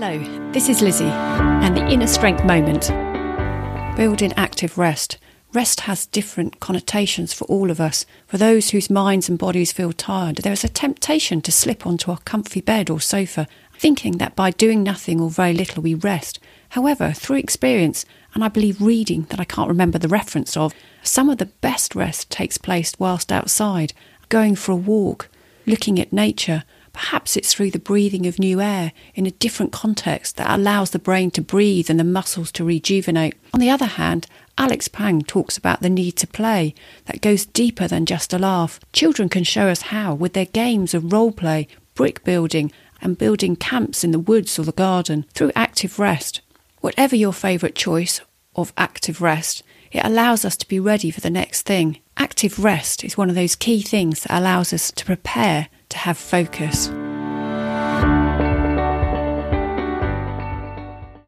Hello, this is Lizzie and the Inner Strength Moment. Building active rest. Rest has different connotations for all of us. For those whose minds and bodies feel tired, there is a temptation to slip onto a comfy bed or sofa, thinking that by doing nothing or very little we rest. However, through experience, and I believe reading that I can't remember the reference of, some of the best rest takes place whilst outside, going for a walk, looking at nature, Perhaps it's through the breathing of new air in a different context that allows the brain to breathe and the muscles to rejuvenate. On the other hand, Alex Pang talks about the need to play that goes deeper than just a laugh. Children can show us how with their games of role play, brick building, and building camps in the woods or the garden through active rest. Whatever your favourite choice of active rest, it allows us to be ready for the next thing. Active rest is one of those key things that allows us to prepare to have focus.